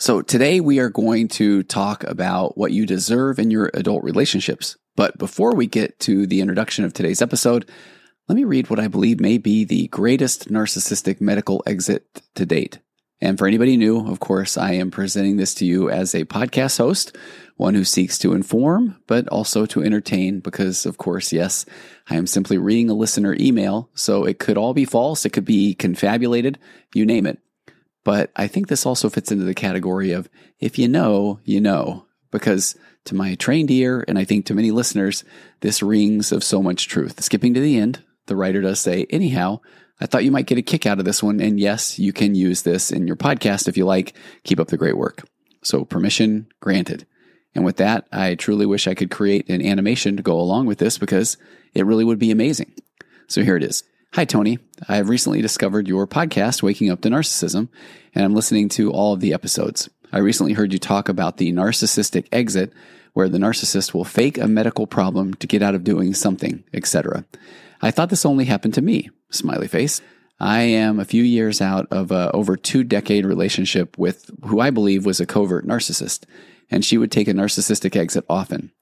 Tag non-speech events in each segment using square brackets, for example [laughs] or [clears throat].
So, today we are going to talk about what you deserve in your adult relationships. But before we get to the introduction of today's episode, let me read what I believe may be the greatest narcissistic medical exit to date. And for anybody new, of course, I am presenting this to you as a podcast host, one who seeks to inform, but also to entertain, because, of course, yes, I am simply reading a listener email, so it could all be false, it could be confabulated, you name it. But I think this also fits into the category of if you know, you know, because to my trained ear, and I think to many listeners, this rings of so much truth. Skipping to the end, the writer does say, anyhow, I thought you might get a kick out of this one. And yes, you can use this in your podcast if you like. Keep up the great work. So, permission granted. And with that, I truly wish I could create an animation to go along with this because it really would be amazing. So, here it is. Hi, Tony. I have recently discovered your podcast, Waking Up to Narcissism, and I'm listening to all of the episodes. I recently heard you talk about the narcissistic exit, where the narcissist will fake a medical problem to get out of doing something, etc. I thought this only happened to me. Smiley face. I am a few years out of a over two decade relationship with who I believe was a covert narcissist, and she would take a narcissistic exit often.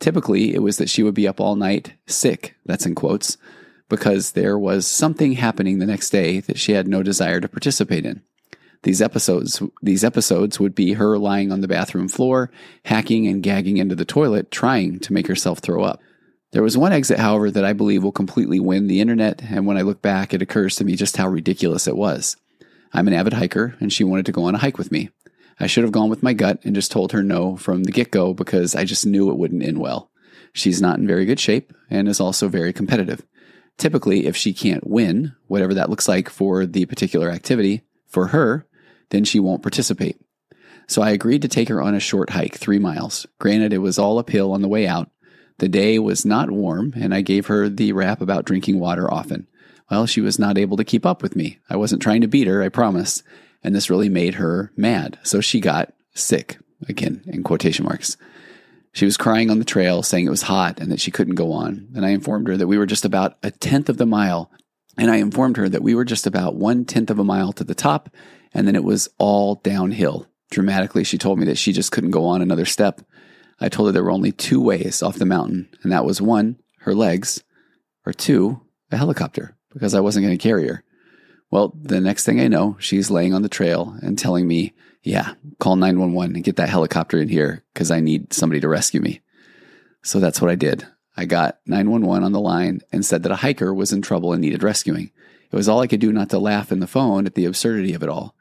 Typically, it was that she would be up all night, sick, that's in quotes, because there was something happening the next day that she had no desire to participate in. These episodes, these episodes would be her lying on the bathroom floor, hacking and gagging into the toilet, trying to make herself throw up. There was one exit, however, that I believe will completely win the internet, and when I look back, it occurs to me just how ridiculous it was. I'm an avid hiker, and she wanted to go on a hike with me. I should have gone with my gut and just told her no from the get go because I just knew it wouldn't end well. She's not in very good shape and is also very competitive. Typically, if she can't win, whatever that looks like for the particular activity, for her, then she won't participate. So I agreed to take her on a short hike, three miles. Granted, it was all uphill on the way out, the day was not warm, and I gave her the rap about drinking water often. Well, she was not able to keep up with me. I wasn't trying to beat her, I promise. And this really made her mad. So she got sick, again, in quotation marks. She was crying on the trail, saying it was hot and that she couldn't go on. And I informed her that we were just about a tenth of the mile. And I informed her that we were just about one tenth of a mile to the top, and then it was all downhill. Dramatically, she told me that she just couldn't go on another step. I told her there were only two ways off the mountain, and that was one, her legs, or two, a helicopter, because I wasn't going to carry her. Well, the next thing I know, she's laying on the trail and telling me, yeah, call 911 and get that helicopter in here because I need somebody to rescue me. So that's what I did. I got 911 on the line and said that a hiker was in trouble and needed rescuing. It was all I could do not to laugh in the phone at the absurdity of it all.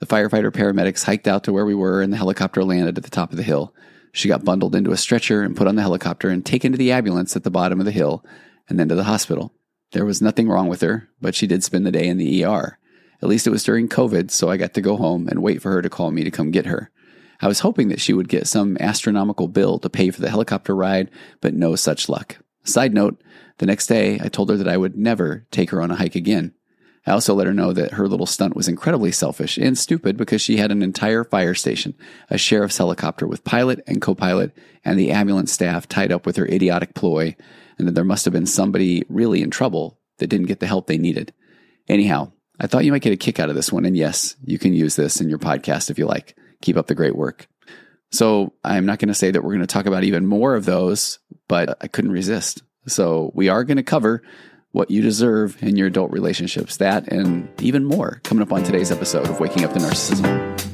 The firefighter paramedics hiked out to where we were and the helicopter landed at the top of the hill. She got bundled into a stretcher and put on the helicopter and taken to the ambulance at the bottom of the hill and then to the hospital. There was nothing wrong with her, but she did spend the day in the ER. At least it was during COVID, so I got to go home and wait for her to call me to come get her. I was hoping that she would get some astronomical bill to pay for the helicopter ride, but no such luck. Side note, the next day I told her that I would never take her on a hike again. I also let her know that her little stunt was incredibly selfish and stupid because she had an entire fire station, a sheriff's helicopter with pilot and co pilot, and the ambulance staff tied up with her idiotic ploy, and that there must have been somebody really in trouble that didn't get the help they needed. Anyhow, I thought you might get a kick out of this one, and yes, you can use this in your podcast if you like. Keep up the great work. So, I'm not going to say that we're going to talk about even more of those, but I couldn't resist. So, we are going to cover what you deserve in your adult relationships. That and even more coming up on today's episode of Waking Up to Narcissism.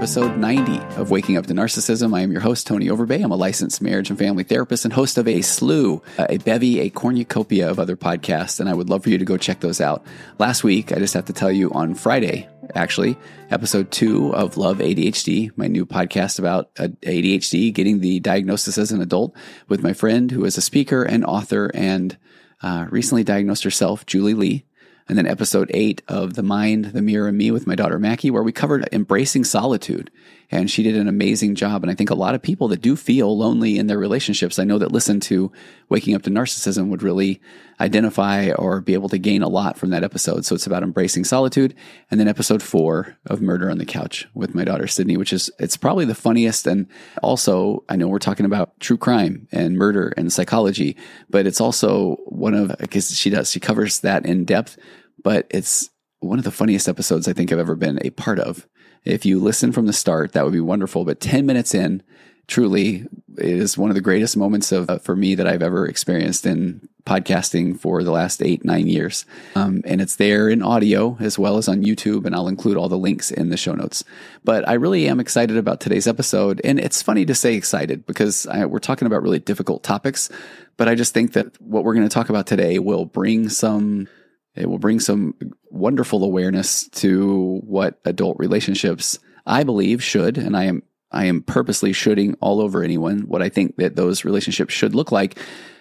Episode 90 of Waking Up to Narcissism. I am your host, Tony Overbay. I'm a licensed marriage and family therapist and host of a slew, a bevy, a cornucopia of other podcasts, and I would love for you to go check those out. Last week, I just have to tell you on Friday, actually, episode two of Love ADHD, my new podcast about uh, ADHD, getting the diagnosis as an adult with my friend who is a speaker and author and uh, recently diagnosed herself, Julie Lee. And then episode eight of The Mind, The Mirror, and Me with my daughter Maggie, where we covered embracing solitude. And she did an amazing job. And I think a lot of people that do feel lonely in their relationships, I know that listen to Waking Up to Narcissism would really identify or be able to gain a lot from that episode. So it's about embracing solitude. And then episode four of Murder on the Couch with my daughter Sydney, which is, it's probably the funniest. And also, I know we're talking about true crime and murder and psychology, but it's also one of, because she does, she covers that in depth, but it's one of the funniest episodes I think I've ever been a part of. If you listen from the start, that would be wonderful. But 10 minutes in, truly it is one of the greatest moments of uh, for me that I've ever experienced in podcasting for the last eight nine years. Um, and it's there in audio as well as on YouTube, and I'll include all the links in the show notes. But I really am excited about today's episode, and it's funny to say excited because I, we're talking about really difficult topics. But I just think that what we're going to talk about today will bring some it will bring some wonderful awareness to what adult relationships I believe should, and I am I am purposely shooting all over anyone what I think that those relationships should look like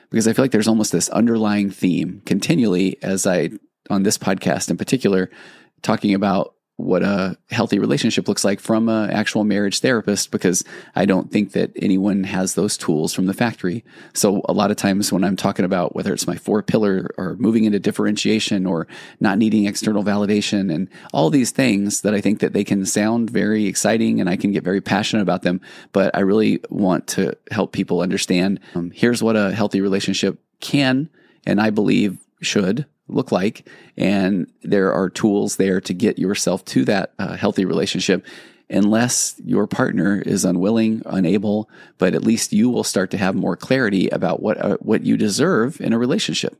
because I feel like there's almost this underlying theme continually as I on this podcast in particular talking about what a healthy relationship looks like from an actual marriage therapist because I don't think that anyone has those tools from the factory. So a lot of times when I'm talking about whether it's my four pillar or moving into differentiation or not needing external validation and all these things that I think that they can sound very exciting and I can get very passionate about them, but I really want to help people understand um, here's what a healthy relationship can and I believe should look like. And there are tools there to get yourself to that uh, healthy relationship unless your partner is unwilling, unable, but at least you will start to have more clarity about what, uh, what you deserve in a relationship.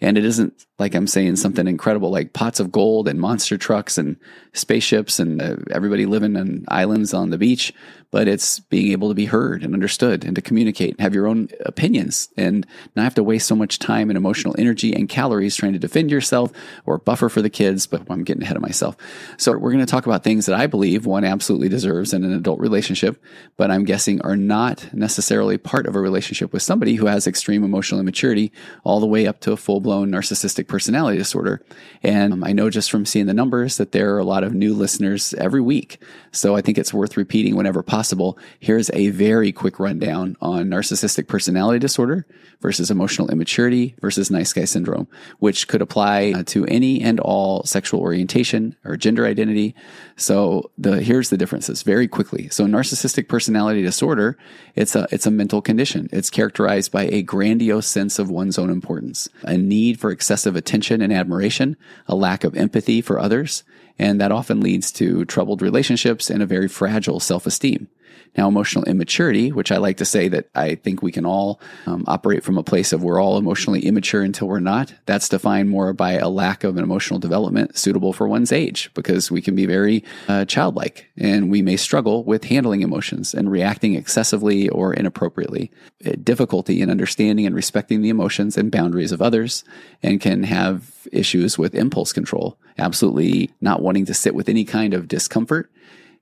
And it isn't like I'm saying something incredible like pots of gold and monster trucks and spaceships and uh, everybody living on islands on the beach, but it's being able to be heard and understood and to communicate and have your own opinions and not have to waste so much time and emotional energy and calories trying to defend yourself or buffer for the kids. But I'm getting ahead of myself. So we're going to talk about things that I believe one absolutely deserves in an adult relationship, but I'm guessing are not necessarily part of a relationship with somebody who has extreme emotional immaturity all the way up to a full blown narcissistic personality disorder. And um, I know just from seeing the numbers that there are a lot of new listeners every week. So I think it's worth repeating whenever possible. Here's a very quick rundown on narcissistic personality disorder versus emotional immaturity versus nice guy syndrome, which could apply uh, to any and all sexual orientation or gender identity. So the here's the differences very quickly. So narcissistic personality disorder, it's a it's a mental condition. It's characterized by a grandiose sense of one's own importance, a need for excessive attention and admiration, a lack of empathy for others, and that often leads to troubled relationships and a very fragile self-esteem. Now, emotional immaturity, which I like to say that I think we can all um, operate from a place of we're all emotionally immature until we're not. That's defined more by a lack of an emotional development suitable for one's age because we can be very uh, childlike and we may struggle with handling emotions and reacting excessively or inappropriately. Uh, difficulty in understanding and respecting the emotions and boundaries of others and can have issues with impulse control, absolutely not wanting to sit with any kind of discomfort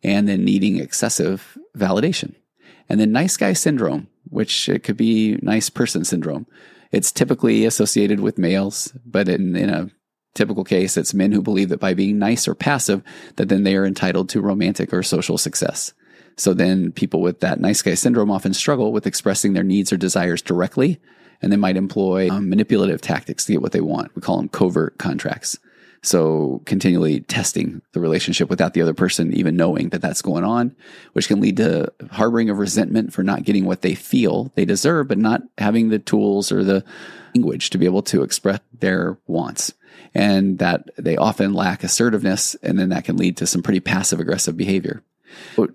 and then needing excessive validation. And then nice guy syndrome, which it could be nice person syndrome. It's typically associated with males, but in, in a typical case, it's men who believe that by being nice or passive, that then they are entitled to romantic or social success. So then people with that nice guy syndrome often struggle with expressing their needs or desires directly, and they might employ um, manipulative tactics to get what they want. We call them covert contracts. So continually testing the relationship without the other person even knowing that that's going on, which can lead to harboring of resentment for not getting what they feel they deserve, but not having the tools or the language to be able to express their wants. And that they often lack assertiveness. And then that can lead to some pretty passive aggressive behavior.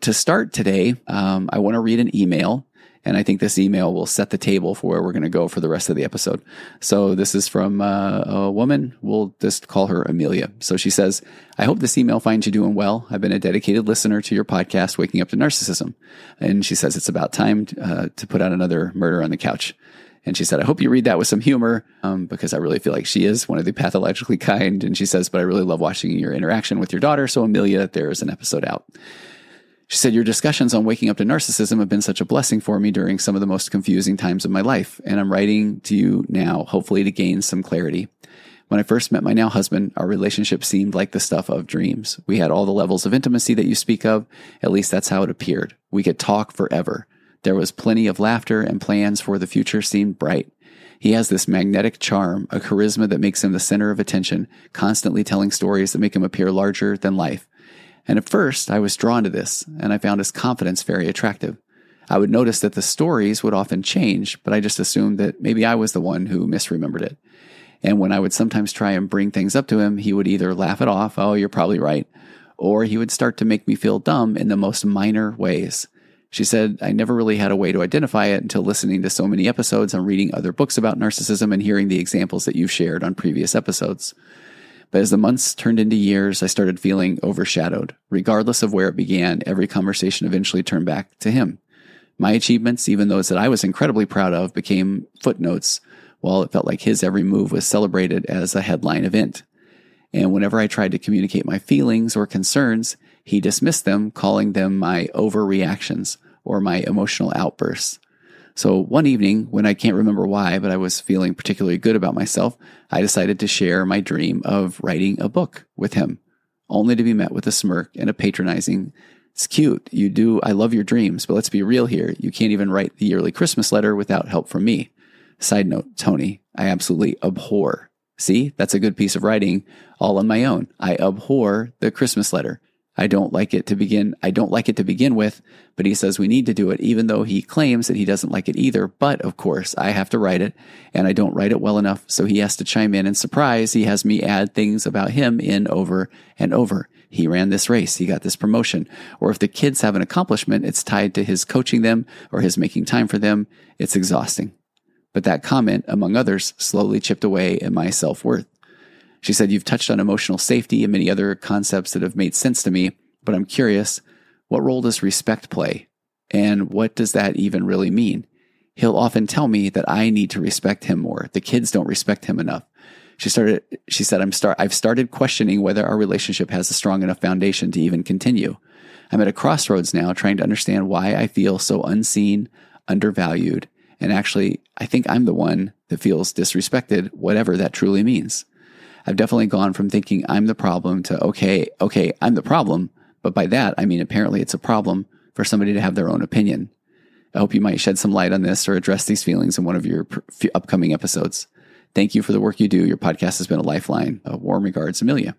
To start today, um, I want to read an email and I think this email will set the table for where we're going to go for the rest of the episode. So this is from uh, a woman. We'll just call her Amelia. So she says, I hope this email finds you doing well. I've been a dedicated listener to your podcast, Waking Up to Narcissism. And she says it's about time uh, to put out another murder on the couch. And she said, I hope you read that with some humor um, because I really feel like she is one of the pathologically [laughs] kind. And she says, but I really love watching your interaction with your daughter. So, Amelia, there is an episode out. She said, Your discussions on waking up to narcissism have been such a blessing for me during some of the most confusing times of my life. And I'm writing to you now, hopefully to gain some clarity. When I first met my now husband, our relationship seemed like the stuff of dreams. We had all the levels of intimacy that you speak of. At least that's how it appeared. We could talk forever. There was plenty of laughter and plans for the future seemed bright. He has this magnetic charm, a charisma that makes him the center of attention, constantly telling stories that make him appear larger than life. And at first, I was drawn to this, and I found his confidence very attractive. I would notice that the stories would often change, but I just assumed that maybe I was the one who misremembered it. And when I would sometimes try and bring things up to him, he would either laugh it off, oh, you're probably right, or he would start to make me feel dumb in the most minor ways. She said, I never really had a way to identify it until listening to so many episodes and reading other books about narcissism and hearing the examples that you've shared on previous episodes. But as the months turned into years, I started feeling overshadowed. Regardless of where it began, every conversation eventually turned back to him. My achievements, even those that I was incredibly proud of, became footnotes, while it felt like his every move was celebrated as a headline event. And whenever I tried to communicate my feelings or concerns, he dismissed them, calling them my overreactions or my emotional outbursts. So one evening, when I can't remember why, but I was feeling particularly good about myself, I decided to share my dream of writing a book with him, only to be met with a smirk and a patronizing it's cute. You do. I love your dreams, but let's be real here. You can't even write the yearly Christmas letter without help from me. Side note, Tony, I absolutely abhor. See, that's a good piece of writing all on my own. I abhor the Christmas letter. I don't like it to begin. I don't like it to begin with, but he says we need to do it, even though he claims that he doesn't like it either. But of course, I have to write it and I don't write it well enough. So he has to chime in and surprise. He has me add things about him in over and over he ran this race, he got this promotion. Or if the kids have an accomplishment, it's tied to his coaching them or his making time for them. It's exhausting. But that comment, among others, slowly chipped away at my self worth. She said, You've touched on emotional safety and many other concepts that have made sense to me, but I'm curious what role does respect play? And what does that even really mean? He'll often tell me that I need to respect him more. The kids don't respect him enough. She started, she said, I'm start, I've started questioning whether our relationship has a strong enough foundation to even continue. I'm at a crossroads now trying to understand why I feel so unseen, undervalued, and actually, I think I'm the one that feels disrespected, whatever that truly means. I've definitely gone from thinking I'm the problem to, okay, okay, I'm the problem. But by that, I mean, apparently it's a problem for somebody to have their own opinion. I hope you might shed some light on this or address these feelings in one of your upcoming episodes. Thank you for the work you do. Your podcast has been a lifeline. Warm regards, Amelia.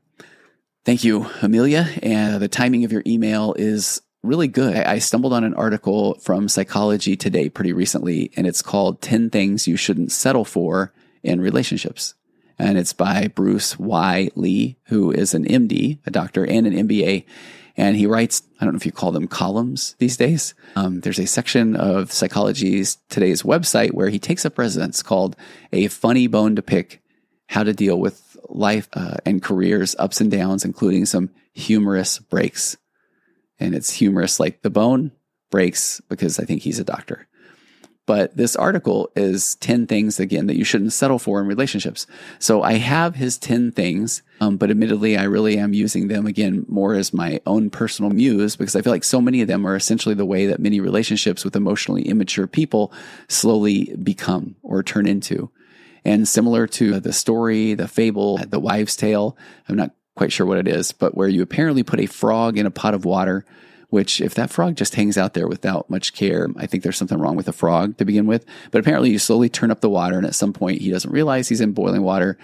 Thank you, Amelia. And the timing of your email is really good. I, I stumbled on an article from Psychology Today pretty recently, and it's called 10 Things You Shouldn't Settle For in Relationships. And it's by Bruce Y. Lee, who is an MD, a doctor, and an MBA. And he writes, I don't know if you call them columns these days. Um, there's a section of Psychology's today's website where he takes up residence called A Funny Bone to Pick How to Deal with Life uh, and Careers Ups and Downs, including some humorous breaks. And it's humorous like the bone breaks because I think he's a doctor. But this article is 10 things, again, that you shouldn't settle for in relationships. So I have his 10 things, um, but admittedly, I really am using them again more as my own personal muse because I feel like so many of them are essentially the way that many relationships with emotionally immature people slowly become or turn into. And similar to the story, the fable, the wives' tale, I'm not quite sure what it is, but where you apparently put a frog in a pot of water which if that frog just hangs out there without much care, I think there's something wrong with the frog to begin with. But apparently you slowly turn up the water and at some point he doesn't realize he's in boiling water.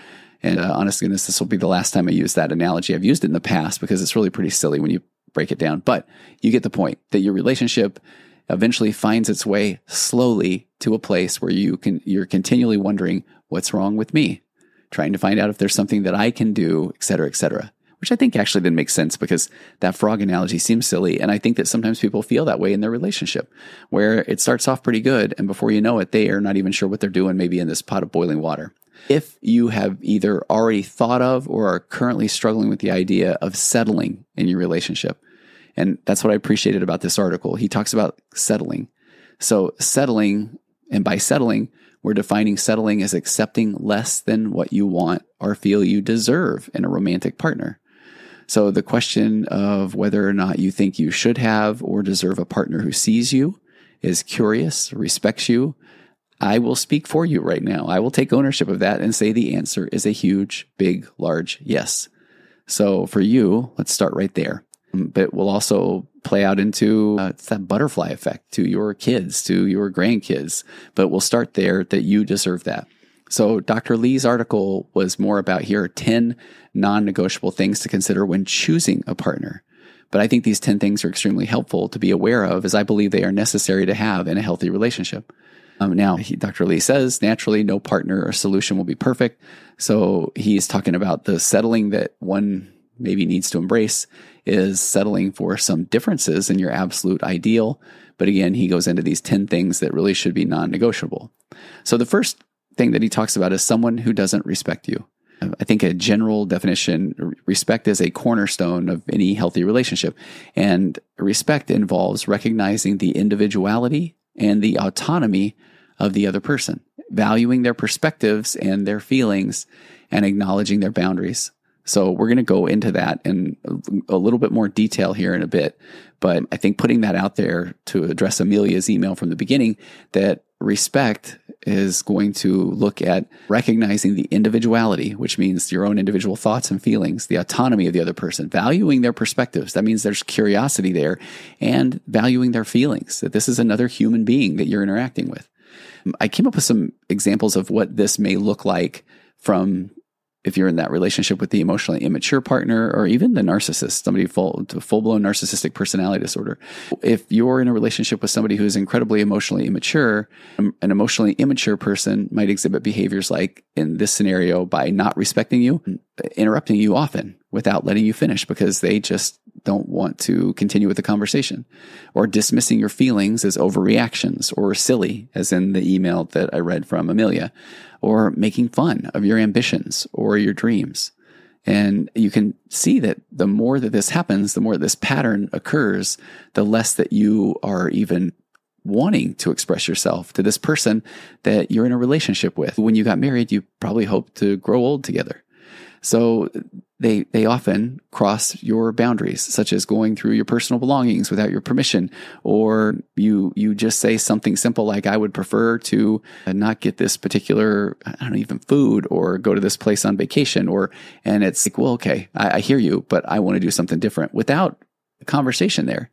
And uh, honest goodness, this will be the last time I use that analogy. I've used it in the past because it's really pretty silly when you break it down. But you get the point that your relationship eventually finds its way slowly to a place where you can you're continually wondering what's wrong with me, trying to find out if there's something that I can do, et cetera, et cetera which I think actually didn't make sense because that frog analogy seems silly. And I think that sometimes people feel that way in their relationship, where it starts off pretty good. And before you know it, they are not even sure what they're doing, maybe in this pot of boiling water. If you have either already thought of or are currently struggling with the idea of settling in your relationship, and that's what I appreciated about this article. He talks about settling. So, settling, and by settling, we're defining settling as accepting less than what you want or feel you deserve in a romantic partner. So the question of whether or not you think you should have or deserve a partner who sees you, is curious, respects you, I will speak for you right now. I will take ownership of that and say the answer is a huge, big, large yes. So for you, let's start right there. But it will also play out into uh, that butterfly effect to your kids, to your grandkids. But we'll start there that you deserve that. So Dr. Lee's article was more about here are 10 non negotiable things to consider when choosing a partner. But I think these 10 things are extremely helpful to be aware of as I believe they are necessary to have in a healthy relationship. Um, now, he, Dr. Lee says naturally no partner or solution will be perfect. So he's talking about the settling that one maybe needs to embrace is settling for some differences in your absolute ideal. But again, he goes into these 10 things that really should be non negotiable. So the first thing that he talks about is someone who doesn't respect you. I think a general definition, respect is a cornerstone of any healthy relationship. And respect involves recognizing the individuality and the autonomy of the other person, valuing their perspectives and their feelings, and acknowledging their boundaries. So we're going to go into that in a little bit more detail here in a bit. But I think putting that out there to address Amelia's email from the beginning that respect is going to look at recognizing the individuality, which means your own individual thoughts and feelings, the autonomy of the other person, valuing their perspectives. That means there's curiosity there and valuing their feelings, that this is another human being that you're interacting with. I came up with some examples of what this may look like from if you're in that relationship with the emotionally immature partner or even the narcissist, somebody full full blown narcissistic personality disorder. If you're in a relationship with somebody who is incredibly emotionally immature, um, an emotionally immature person might exhibit behaviors like in this scenario by not respecting you, interrupting you often without letting you finish because they just don't want to continue with the conversation or dismissing your feelings as overreactions or silly, as in the email that I read from Amelia, or making fun of your ambitions or your dreams. And you can see that the more that this happens, the more this pattern occurs, the less that you are even wanting to express yourself to this person that you're in a relationship with. When you got married, you probably hoped to grow old together. So they they often cross your boundaries, such as going through your personal belongings without your permission, or you you just say something simple like "I would prefer to not get this particular I don't know even food or go to this place on vacation," or and it's like, well, okay, I, I hear you, but I want to do something different without conversation there.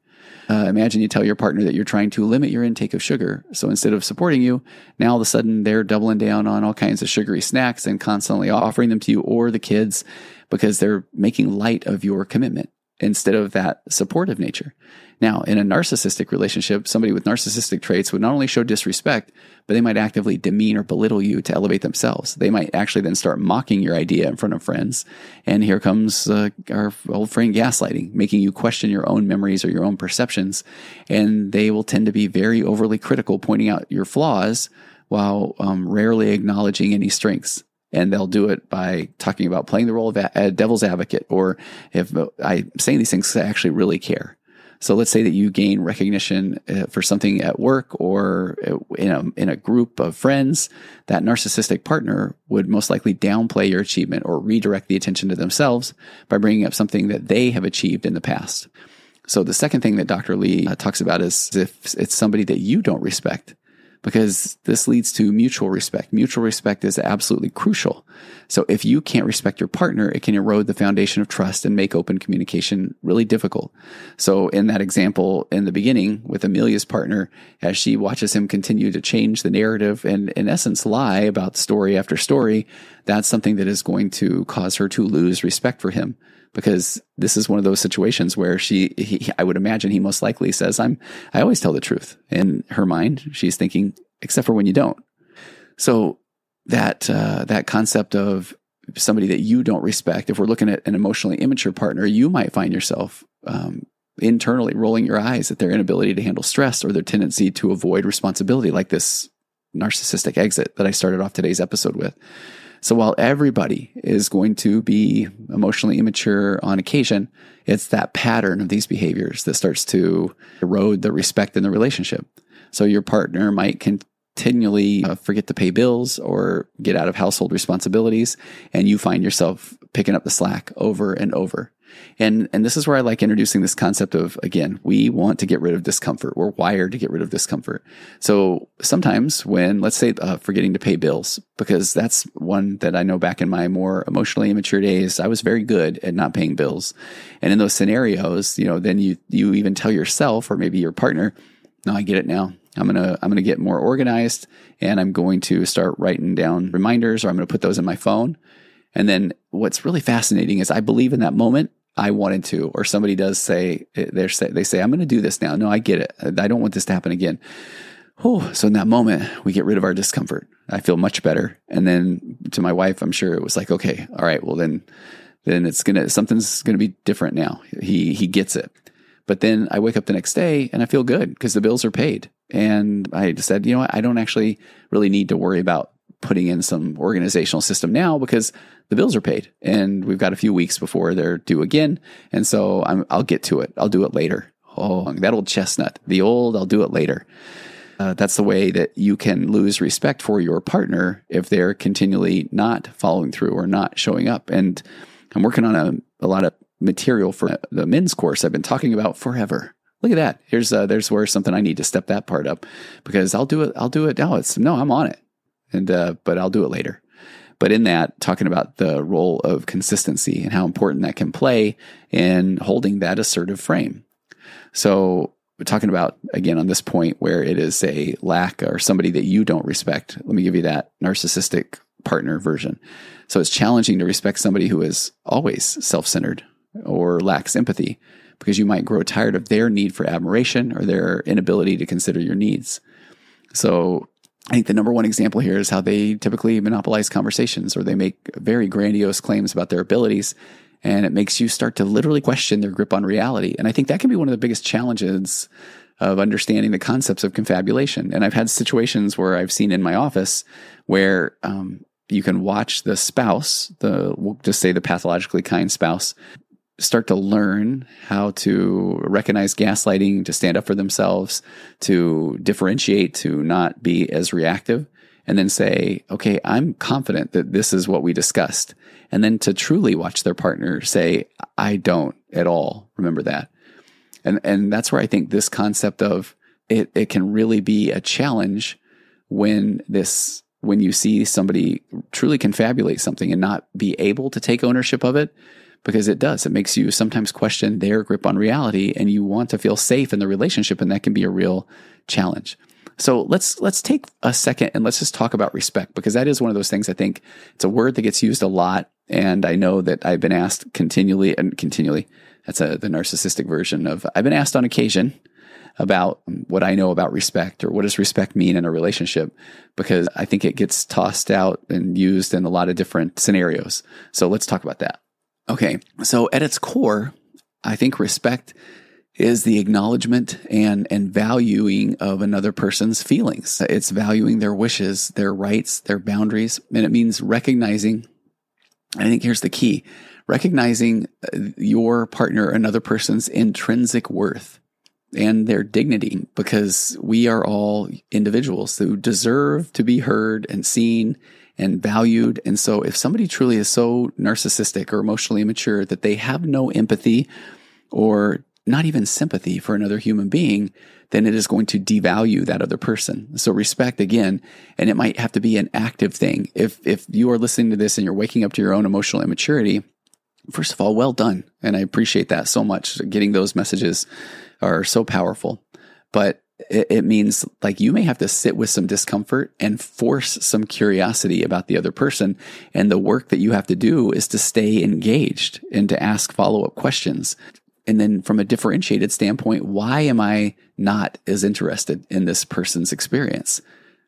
Uh, imagine you tell your partner that you're trying to limit your intake of sugar. So instead of supporting you, now all of a sudden they're doubling down on all kinds of sugary snacks and constantly offering them to you or the kids because they're making light of your commitment instead of that supportive nature. Now, in a narcissistic relationship, somebody with narcissistic traits would not only show disrespect, but they might actively demean or belittle you to elevate themselves. They might actually then start mocking your idea in front of friends. And here comes uh, our old friend gaslighting, making you question your own memories or your own perceptions. And they will tend to be very overly critical, pointing out your flaws while um, rarely acknowledging any strengths and they'll do it by talking about playing the role of a, devil's advocate or if I'm saying these things I actually really care. So let's say that you gain recognition uh, for something at work or uh, in a, in a group of friends, that narcissistic partner would most likely downplay your achievement or redirect the attention to themselves by bringing up something that they have achieved in the past. So the second thing that Dr. Lee uh, talks about is if it's somebody that you don't respect, because this leads to mutual respect. Mutual respect is absolutely crucial. So if you can't respect your partner, it can erode the foundation of trust and make open communication really difficult. So in that example in the beginning with Amelia's partner, as she watches him continue to change the narrative and in essence lie about story after story, that's something that is going to cause her to lose respect for him because this is one of those situations where she, he, I would imagine he most likely says, I'm, I always tell the truth. In her mind, she's thinking, except for when you don't. So that, uh, that concept of somebody that you don't respect, if we're looking at an emotionally immature partner, you might find yourself, um, internally rolling your eyes at their inability to handle stress or their tendency to avoid responsibility, like this narcissistic exit that I started off today's episode with. So while everybody is going to be emotionally immature on occasion, it's that pattern of these behaviors that starts to erode the respect in the relationship. So your partner might continually uh, forget to pay bills or get out of household responsibilities, and you find yourself picking up the slack over and over. And, and this is where I like introducing this concept of, again, we want to get rid of discomfort. We're wired to get rid of discomfort. So sometimes when, let's say, uh, forgetting to pay bills, because that's one that I know back in my more emotionally immature days, I was very good at not paying bills. And in those scenarios, you know, then you, you even tell yourself or maybe your partner, no, I get it now. I'm going to, I'm to get more organized and I'm going to start writing down reminders or I'm going to put those in my phone. And then what's really fascinating is I believe in that moment I wanted to, or somebody does say eh, they say they say I'm going to do this now. No, I get it. I don't want this to happen again. Oh, so in that moment we get rid of our discomfort. I feel much better. And then to my wife, I'm sure it was like, okay, all right, well then, then it's gonna something's gonna be different now. He he gets it. But then I wake up the next day and I feel good because the bills are paid. And I said, you know what? I don't actually really need to worry about putting in some organizational system now because the bills are paid and we've got a few weeks before they're due again. And so i will get to it. I'll do it later. Oh, that old chestnut, the old, I'll do it later. Uh, that's the way that you can lose respect for your partner if they're continually not following through or not showing up. And I'm working on a, a lot of material for the men's course I've been talking about forever. Look at that. Here's uh, there's where something I need to step that part up because I'll do it. I'll do it now. It's no, I'm on it, and uh, but I'll do it later. But in that, talking about the role of consistency and how important that can play in holding that assertive frame. So, talking about again on this point where it is a lack or somebody that you don't respect. Let me give you that narcissistic partner version. So, it's challenging to respect somebody who is always self centered or lacks empathy because you might grow tired of their need for admiration or their inability to consider your needs. So I think the number one example here is how they typically monopolize conversations or they make very grandiose claims about their abilities. And it makes you start to literally question their grip on reality. And I think that can be one of the biggest challenges of understanding the concepts of confabulation. And I've had situations where I've seen in my office where um, you can watch the spouse, the we'll just say the pathologically kind spouse, start to learn how to recognize gaslighting, to stand up for themselves, to differentiate, to not be as reactive, and then say, okay, I'm confident that this is what we discussed. And then to truly watch their partner say, I don't at all remember that. And, and that's where I think this concept of it, it can really be a challenge when this, when you see somebody truly confabulate something and not be able to take ownership of it because it does. It makes you sometimes question their grip on reality and you want to feel safe in the relationship and that can be a real challenge. So let's let's take a second and let's just talk about respect because that is one of those things I think it's a word that gets used a lot and I know that I've been asked continually and continually that's a the narcissistic version of I've been asked on occasion about what I know about respect or what does respect mean in a relationship because I think it gets tossed out and used in a lot of different scenarios. So let's talk about that. Okay, so at its core, I think respect is the acknowledgement and and valuing of another person's feelings. It's valuing their wishes, their rights, their boundaries, and it means recognizing. I think here's the key: recognizing uh, your partner, another person's intrinsic worth and their dignity, because we are all individuals who deserve to be heard and seen and valued. And so if somebody truly is so narcissistic or emotionally immature that they have no empathy or not even sympathy for another human being, then it is going to devalue that other person. So respect again, and it might have to be an active thing. If if you are listening to this and you're waking up to your own emotional immaturity, first of all, well done. And I appreciate that so much. Getting those messages are so powerful. But it, it means like you may have to sit with some discomfort and force some curiosity about the other person. And the work that you have to do is to stay engaged and to ask follow up questions. And then from a differentiated standpoint, why am I not as interested in this person's experience?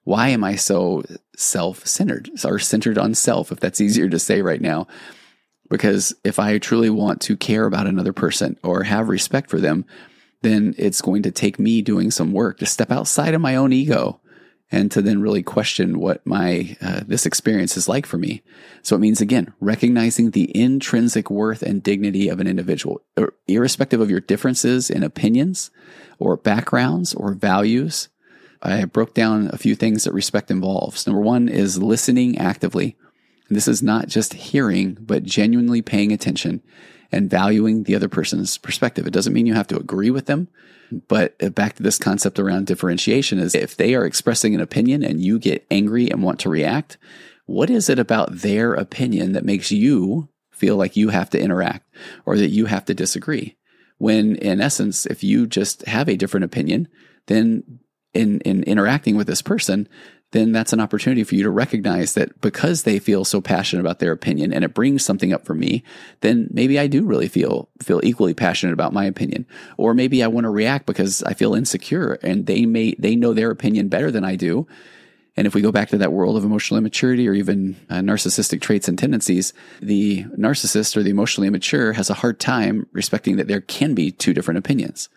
Why am I so self centered or centered on self, if that's easier to say right now? Because if I truly want to care about another person or have respect for them, then it's going to take me doing some work to step outside of my own ego and to then really question what my uh, this experience is like for me. So it means again recognizing the intrinsic worth and dignity of an individual, irrespective of your differences in opinions or backgrounds or values. I broke down a few things that respect involves. Number one is listening actively. And this is not just hearing, but genuinely paying attention and valuing the other person's perspective. It doesn't mean you have to agree with them, but back to this concept around differentiation is if they are expressing an opinion and you get angry and want to react, what is it about their opinion that makes you feel like you have to interact or that you have to disagree? When in essence, if you just have a different opinion, then in, in interacting with this person, then that's an opportunity for you to recognize that because they feel so passionate about their opinion and it brings something up for me, then maybe I do really feel feel equally passionate about my opinion. Or maybe I want to react because I feel insecure and they may they know their opinion better than I do. And if we go back to that world of emotional immaturity or even uh, narcissistic traits and tendencies, the narcissist or the emotionally immature has a hard time respecting that there can be two different opinions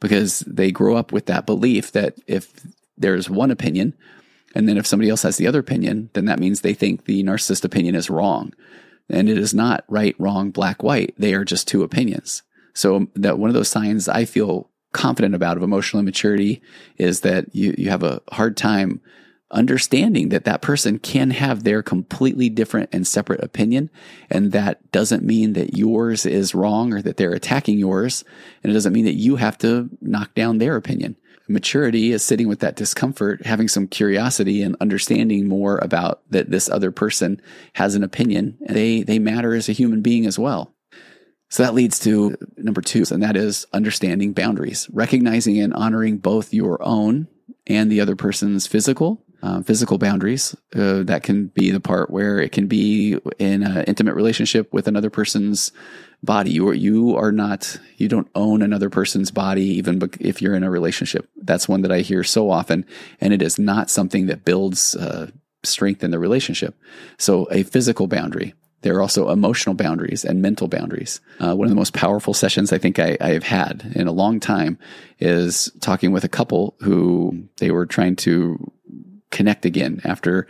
because they grow up with that belief that if there's one opinion, and then if somebody else has the other opinion, then that means they think the narcissist opinion is wrong. And it is not right, wrong, black, white. They are just two opinions. So that one of those signs I feel confident about of emotional immaturity is that you, you have a hard time understanding that that person can have their completely different and separate opinion. And that doesn't mean that yours is wrong or that they're attacking yours. And it doesn't mean that you have to knock down their opinion. Maturity is sitting with that discomfort, having some curiosity and understanding more about that this other person has an opinion. They, they matter as a human being as well. So that leads to number two, and that is understanding boundaries, recognizing and honoring both your own and the other person's physical uh, physical boundaries. Uh, that can be the part where it can be in an intimate relationship with another person's body. You are, you are not, you don't own another person's body, even if you're in a relationship. That's one that I hear so often. And it is not something that builds uh, strength in the relationship. So a physical boundary. There are also emotional boundaries and mental boundaries. Uh, one of the most powerful sessions I think I, I have had in a long time is talking with a couple who they were trying to connect again after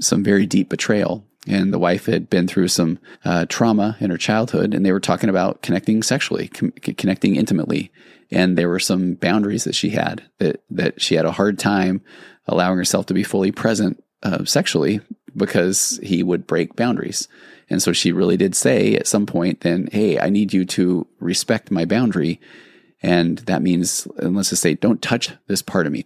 some very deep betrayal. And the wife had been through some uh, trauma in her childhood, and they were talking about connecting sexually, com- connecting intimately. And there were some boundaries that she had that that she had a hard time allowing herself to be fully present uh, sexually because he would break boundaries. And so she really did say at some point, then, hey, I need you to respect my boundary. And that means, and let's just say, don't touch this part of me.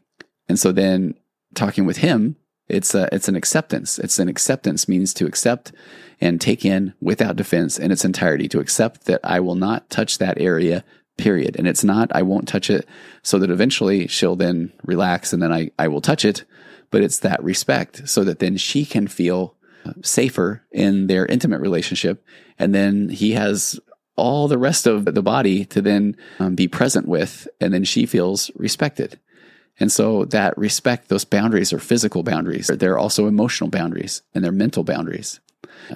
And so then talking with him, it's a, it's an acceptance. It's an acceptance means to accept and take in without defense in its entirety, to accept that I will not touch that area, period. And it's not, I won't touch it so that eventually she'll then relax and then I, I will touch it. But it's that respect so that then she can feel safer in their intimate relationship. And then he has all the rest of the body to then um, be present with. And then she feels respected. And so that respect, those boundaries are physical boundaries. They're also emotional boundaries and they're mental boundaries.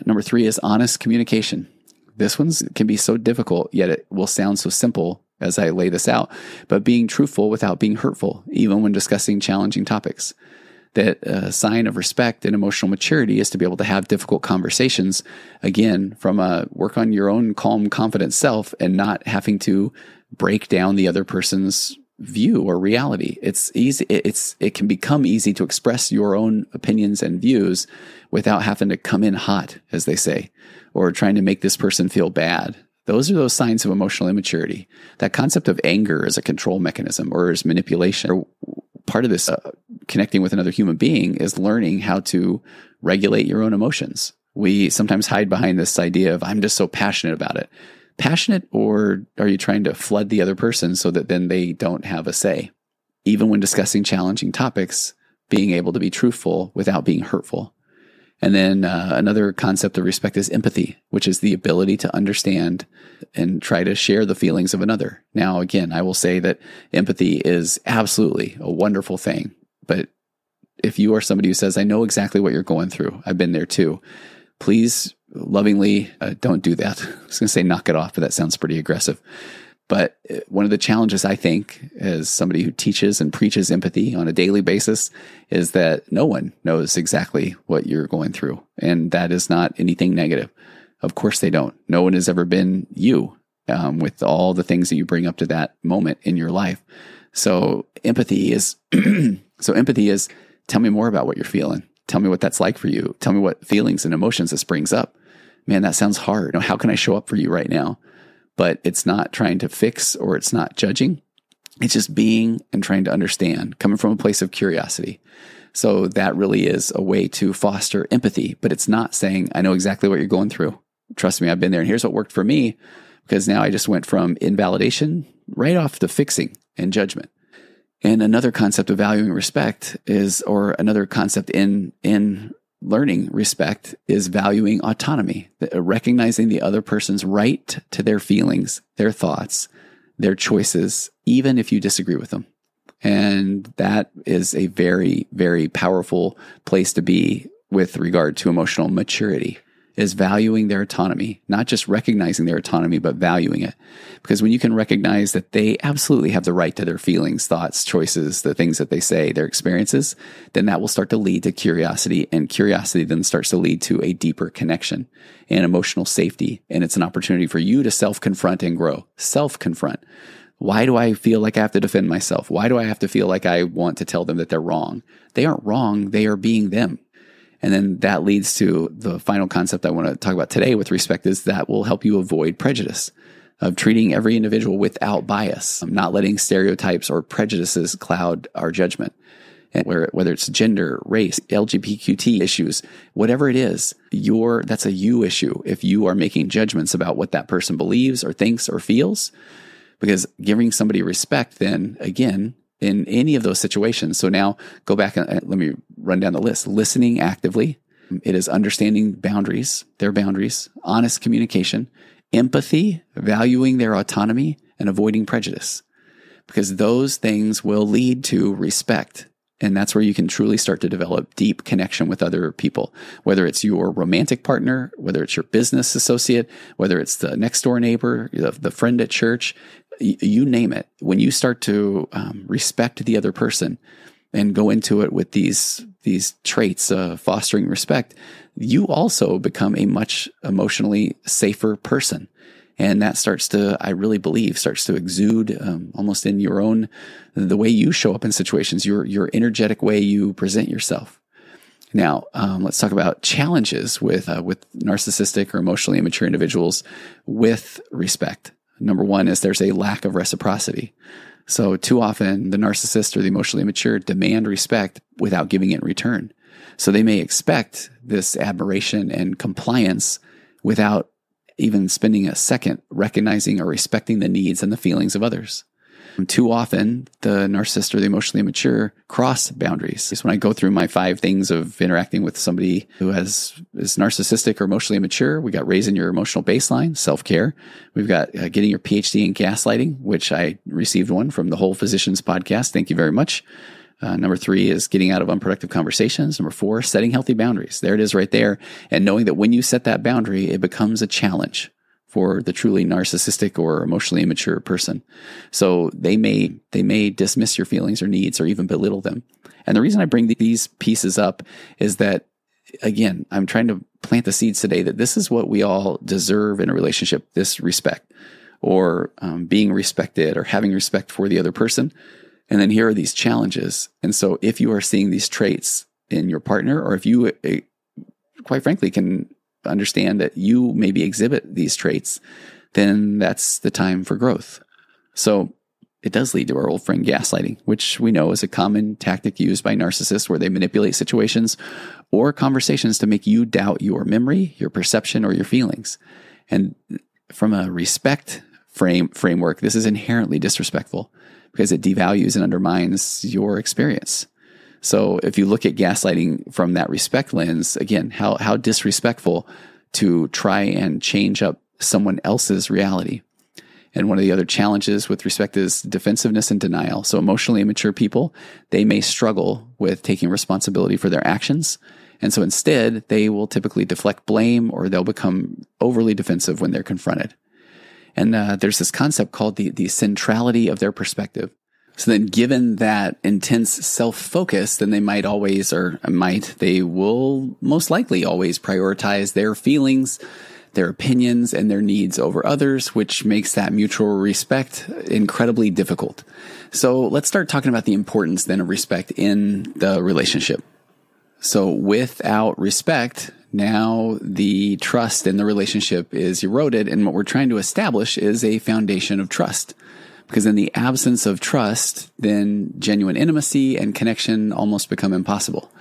Number three is honest communication. This one can be so difficult, yet it will sound so simple as I lay this out, but being truthful without being hurtful, even when discussing challenging topics. That a sign of respect and emotional maturity is to be able to have difficult conversations, again, from a work on your own calm, confident self and not having to break down the other person's view or reality. It's easy. It's, it can become easy to express your own opinions and views without having to come in hot, as they say, or trying to make this person feel bad. Those are those signs of emotional immaturity. That concept of anger as a control mechanism or as manipulation or part of this uh, connecting with another human being is learning how to regulate your own emotions. We sometimes hide behind this idea of I'm just so passionate about it passionate or are you trying to flood the other person so that then they don't have a say? Even when discussing challenging topics, being able to be truthful without being hurtful. And then uh, another concept of respect is empathy, which is the ability to understand and try to share the feelings of another. Now, again, I will say that empathy is absolutely a wonderful thing. But if you are somebody who says, I know exactly what you're going through, I've been there too, please lovingly uh, don't do that. [laughs] I was going to say knock it off, but that sounds pretty aggressive. But uh, one of the challenges I think as somebody who teaches and preaches empathy on a daily basis is that no one knows exactly what you're going through. And that is not anything negative. Of course they don't. No one has ever been you um, with all the things that you bring up to that moment in your life. So empathy is, [clears throat] so empathy is tell me more about what you're feeling. Tell me what that's like for you. Tell me what feelings and emotions this brings up man, that sounds hard. how can I show up for you right now? but it's not trying to fix or it's not judging. It's just being and trying to understand, coming from a place of curiosity. So that really is a way to foster empathy, but it's not saying, I know exactly what you're going through. Trust me, I've been there. And here's what worked for me because now I just went from invalidation right off to fixing and judgment. And another concept of valuing respect is, or another concept in, in learning respect is valuing autonomy, recognizing the other person's right to their feelings, their thoughts, their choices, even if you disagree with them. And that is a very, very powerful place to be with regard to emotional maturity is valuing their autonomy, not just recognizing their autonomy, but valuing it. Because when you can recognize that they absolutely have the right to their feelings, thoughts, choices, the things that they say, their experiences, then that will start to lead to curiosity. And curiosity then starts to lead to a deeper connection and emotional safety. And it's an opportunity for you to self confront and grow. Self confront. Why do I feel like I have to defend myself? Why do I have to feel like I want to tell them that they're wrong? They aren't wrong. They are being them. And then that leads to the final concept I want to talk about today with respect is that will help you avoid prejudice of treating every individual without bias, um, not letting stereotypes or prejudices cloud our judgment. And where, whether it's gender, race, LGBTQT issues, whatever it is, your, that's a you issue. If you are making judgments about what that person believes or thinks or feels, because giving somebody respect then again in any of those situations. So now go back and let me run down the list. Listening actively. It is understanding boundaries, their boundaries, honest communication, empathy, valuing their autonomy, and avoiding prejudice. Because those things will lead to respect. And that's where you can truly start to develop deep connection with other people, whether it's your romantic partner, whether it's your business associate, whether it's the next door neighbor, the, friend at church you name it. When you start to um, respect the other person and go into it with these these traits of fostering respect, you also become a much emotionally safer person. And that starts to, I really believe, starts to exude um, almost in your own, the way you show up in situations, your, your energetic way you present yourself. Now, um, let's talk about challenges with, uh, with narcissistic or emotionally immature individuals with respect. Number one is there's a lack of reciprocity. So too often the narcissist or the emotionally immature demand respect without giving it in return. So they may expect this admiration and compliance without even spending a second recognizing or respecting the needs and the feelings of others. Too often, the narcissist or the emotionally immature cross boundaries. So When I go through my five things of interacting with somebody who has is narcissistic or emotionally immature, we got raising your emotional baseline, self care. We've got uh, getting your PhD in gaslighting, which I received one from the Whole Physicians podcast. Thank you very much. Uh, number three is getting out of unproductive conversations. Number four, setting healthy boundaries. There it is right there. And knowing that when you set that boundary, it becomes a challenge for the truly narcissistic or emotionally immature person. So they may, they may dismiss your feelings or needs or even belittle them. And the reason I bring these pieces up is that again, I'm trying to plant the seeds today that this is what we all deserve in a relationship, this respect or um, being respected or having respect for the other person. And then here are these challenges. And so if you are seeing these traits in your partner, or if you, eh, quite frankly, can understand that you maybe exhibit these traits, then that's the time for growth. So it does lead to our old friend gaslighting, which we know is a common tactic used by narcissists where they manipulate situations or conversations to make you doubt your memory, your perception, or your feelings. And from a respect frame framework, this is inherently disrespectful because it devalues and undermines your experience. So if you look at gaslighting from that respect lens, again, how, how disrespectful to try and change up someone else's reality. And one of the other challenges with respect is defensiveness and denial. So emotionally immature people, they may struggle with taking responsibility for their actions. And so instead, they will typically deflect blame or they'll become overly defensive when they're confronted. And uh, there's this concept called the, the centrality of their perspective. So then given that intense self focus, then they might always, or might, they will most likely always prioritize their feelings, their opinions, and their needs over others, which makes that mutual respect incredibly difficult. So let's start talking about the importance then of respect in the relationship. So without respect, Now the trust in the relationship is eroded. And what we're trying to establish is a foundation of trust. Because in the absence of trust, then genuine intimacy and connection almost become impossible.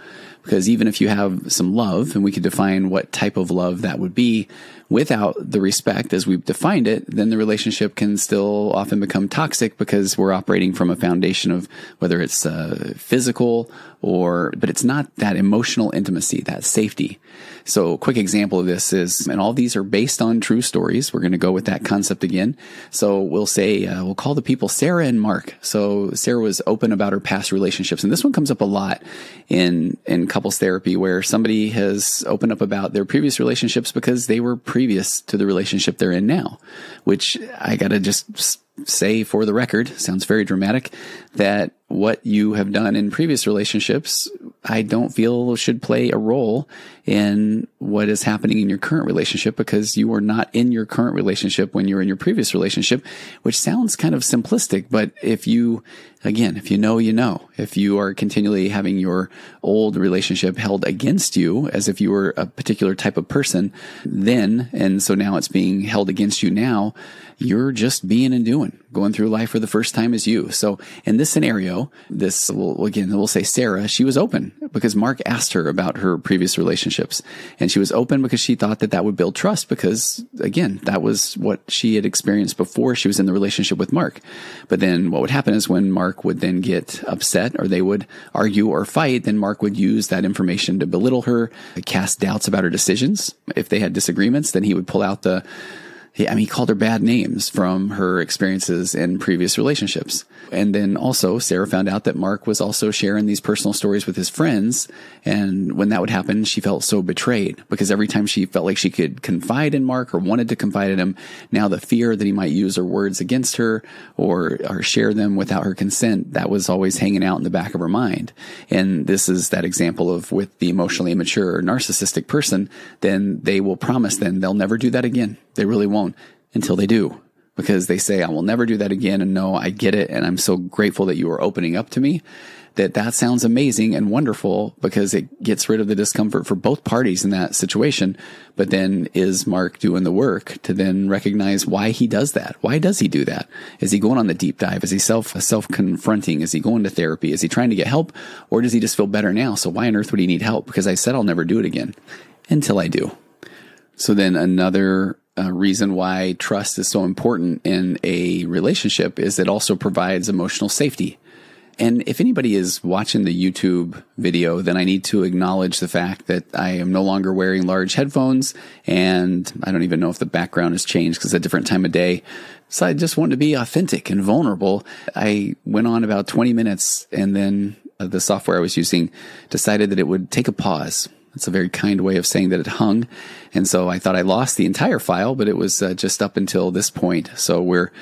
Because even if you have some love, and we could define what type of love that would be, without the respect as we've defined it, then the relationship can still often become toxic because we're operating from a foundation of whether it's uh, physical or, but it's not that emotional intimacy, that safety. So, a quick example of this is, and all these are based on true stories. We're going to go with that concept again. So, we'll say, uh, we'll call the people Sarah and Mark. So, Sarah was open about her past relationships. And this one comes up a lot in, in couples therapy where somebody has opened up about their previous relationships because they were previous to the relationship they're in now, which I got to just say for the record, sounds very dramatic, that what you have done in previous relationships, I don't feel should play a role in what is happening in your current relationship because you were not in your current relationship when you were in your previous relationship, which sounds kind of simplistic. But if you, again, if you know, you know, if you are continually having your old relationship held against you as if you were a particular type of person then, and so now it's being held against you now, you're just being and doing, going through life for the first time as you. So in this scenario, this will, again, we'll say Sarah, she was open because Mark asked her about her previous relationships and she was open because she thought that that would build trust because again, that was what she had experienced before she was in the relationship with Mark. But then what would happen is when Mark would then get upset or they would argue or fight, then Mark would use that information to belittle her, cast doubts about her decisions. If they had disagreements, then he would pull out the he, I mean, he called her bad names from her experiences in previous relationships. And then also, Sarah found out that Mark was also sharing these personal stories with his friends. And when that would happen, she felt so betrayed because every time she felt like she could confide in Mark or wanted to confide in him, now the fear that he might use her words against her or, or share them without her consent, that was always hanging out in the back of her mind. And this is that example of with the emotionally immature narcissistic person, then they will promise then they'll never do that again. They really won't until they do because they say, I will never do that again. And no, I get it. And I'm so grateful that you are opening up to me that that sounds amazing and wonderful because it gets rid of the discomfort for both parties in that situation. But then is Mark doing the work to then recognize why he does that? Why does he do that? Is he going on the deep dive? Is he self, self confronting? Is he going to therapy? Is he trying to get help or does he just feel better now? So why on earth would he need help? Because I said I'll never do it again until I do. So then another uh, reason why trust is so important in a relationship is it also provides emotional safety. And if anybody is watching the YouTube video, then I need to acknowledge the fact that I am no longer wearing large headphones and I don't even know if the background has changed because it's a different time of day. So I just wanted to be authentic and vulnerable. I went on about 20 minutes and then the software I was using decided that it would take a pause that's a very kind way of saying that it hung. And so I thought I lost the entire file, but it was uh, just up until this point. So we're,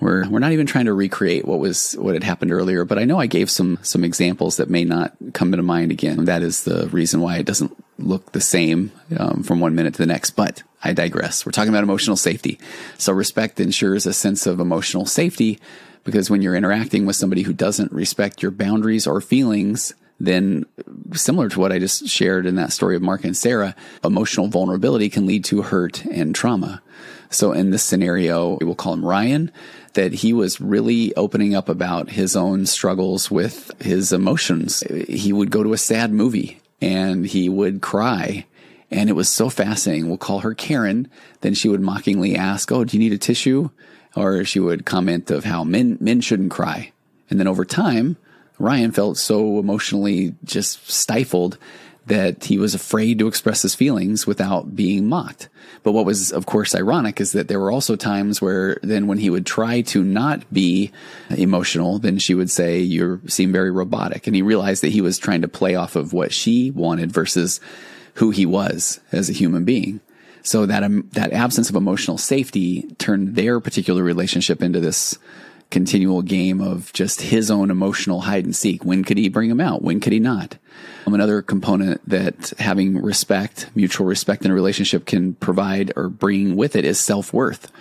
we're, we're not even trying to recreate what was, what had happened earlier, but I know I gave some, some examples that may not come to mind again. That is the reason why it doesn't look the same um, from one minute to the next, but I digress. We're talking about emotional safety. So respect ensures a sense of emotional safety because when you're interacting with somebody who doesn't respect your boundaries or feelings, then similar to what I just shared in that story of Mark and Sarah, emotional vulnerability can lead to hurt and trauma. So in this scenario, we will call him Ryan, that he was really opening up about his own struggles with his emotions. He would go to a sad movie and he would cry. And it was so fascinating. We'll call her Karen. Then she would mockingly ask, Oh, do you need a tissue? Or she would comment of how men, men shouldn't cry. And then over time, Ryan felt so emotionally just stifled that he was afraid to express his feelings without being mocked. But what was, of course, ironic is that there were also times where then when he would try to not be emotional, then she would say, you seem very robotic. And he realized that he was trying to play off of what she wanted versus who he was as a human being. So that, um, that absence of emotional safety turned their particular relationship into this continual game of just his own emotional hide and seek. When could he bring him out? When could he not? Um, another component that having respect, mutual respect in a relationship can provide or bring with it is self worth.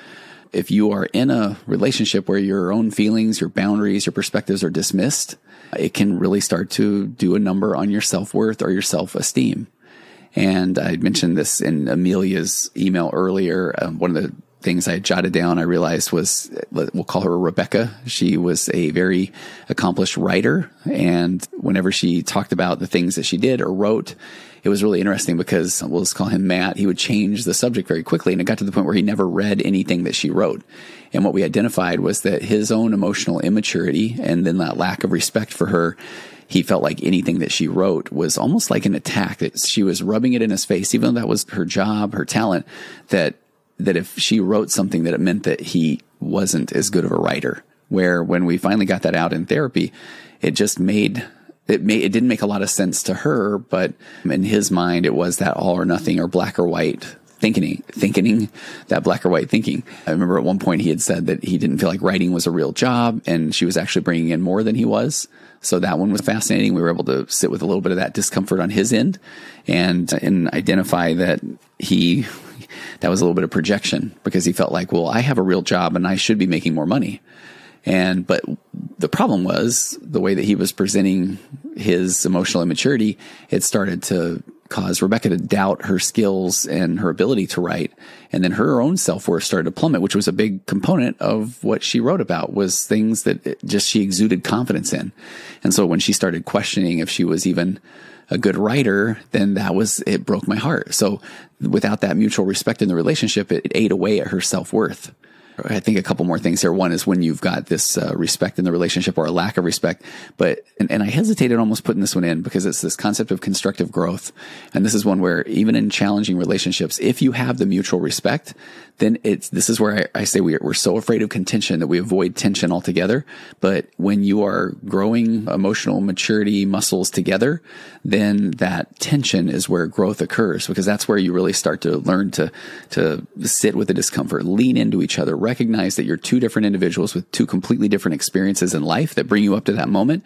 If you are in a relationship where your own feelings, your boundaries, your perspectives are dismissed, it can really start to do a number on your self worth or your self esteem. And I mentioned this in Amelia's email earlier. Um, one of the things I jotted down, I realized was we'll call her Rebecca. She was a very accomplished writer. And whenever she talked about the things that she did or wrote, it was really interesting because we'll just call him Matt. He would change the subject very quickly. And it got to the point where he never read anything that she wrote. And what we identified was that his own emotional immaturity and then that lack of respect for her he felt like anything that she wrote was almost like an attack that she was rubbing it in his face, even though that was her job, her talent, that that if she wrote something that it meant that he wasn't as good of a writer. Where when we finally got that out in therapy, it just made it made it didn't make a lot of sense to her, but in his mind it was that all or nothing or black or white thinking, thinking that black or white thinking. I remember at one point he had said that he didn't feel like writing was a real job and she was actually bringing in more than he was. So that one was fascinating. We were able to sit with a little bit of that discomfort on his end and, uh, and identify that he that was a little bit of projection because he felt like, well, I have a real job and I should be making more money. And, but the problem was the way that he was presenting his emotional immaturity, it started to cause Rebecca to doubt her skills and her ability to write. And then her own self worth started to plummet, which was a big component of what she wrote about was things that just she exuded confidence in. And so when she started questioning if she was even a good writer, then that was, it broke my heart. So without that mutual respect in the relationship, it, it ate away at her self worth. I think a couple more things here. One is when you've got this uh, respect in the relationship or a lack of respect. But, and, and, I hesitated almost putting this one in because it's this concept of constructive growth. And this is one where even in challenging relationships, if you have the mutual respect, then it's, this is where I, I say we are, we're so afraid of contention that we avoid tension altogether. But when you are growing emotional maturity muscles together, then that tension is where growth occurs because that's where you really start to learn to, to sit with the discomfort, lean into each other, recognize that you're two different individuals with two completely different experiences in life that bring you up to that moment.